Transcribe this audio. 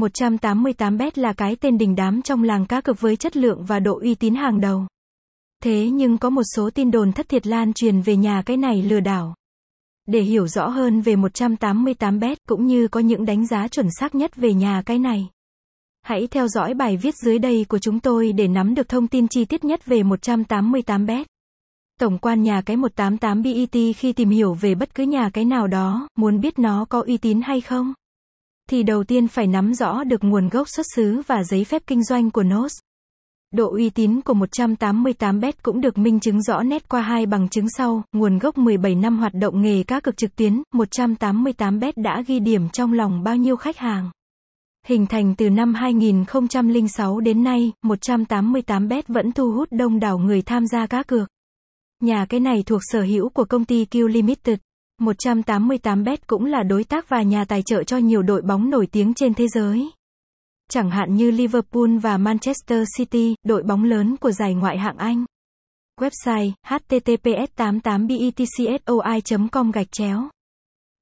188bet là cái tên đình đám trong làng cá cược với chất lượng và độ uy tín hàng đầu. Thế nhưng có một số tin đồn thất thiệt lan truyền về nhà cái này lừa đảo. Để hiểu rõ hơn về 188bet cũng như có những đánh giá chuẩn xác nhất về nhà cái này. Hãy theo dõi bài viết dưới đây của chúng tôi để nắm được thông tin chi tiết nhất về 188bet. Tổng quan nhà cái 188 BET khi tìm hiểu về bất cứ nhà cái nào đó, muốn biết nó có uy tín hay không? Thì đầu tiên phải nắm rõ được nguồn gốc xuất xứ và giấy phép kinh doanh của NOS. Độ uy tín của 188bet cũng được minh chứng rõ nét qua hai bằng chứng sau, nguồn gốc 17 năm hoạt động nghề cá cược trực tuyến, 188bet đã ghi điểm trong lòng bao nhiêu khách hàng. Hình thành từ năm 2006 đến nay, 188bet vẫn thu hút đông đảo người tham gia cá cược. Nhà cái này thuộc sở hữu của công ty Q Limited. 188bet cũng là đối tác và nhà tài trợ cho nhiều đội bóng nổi tiếng trên thế giới. Chẳng hạn như Liverpool và Manchester City, đội bóng lớn của giải ngoại hạng Anh. Website https 88 betcsoi com gạch chéo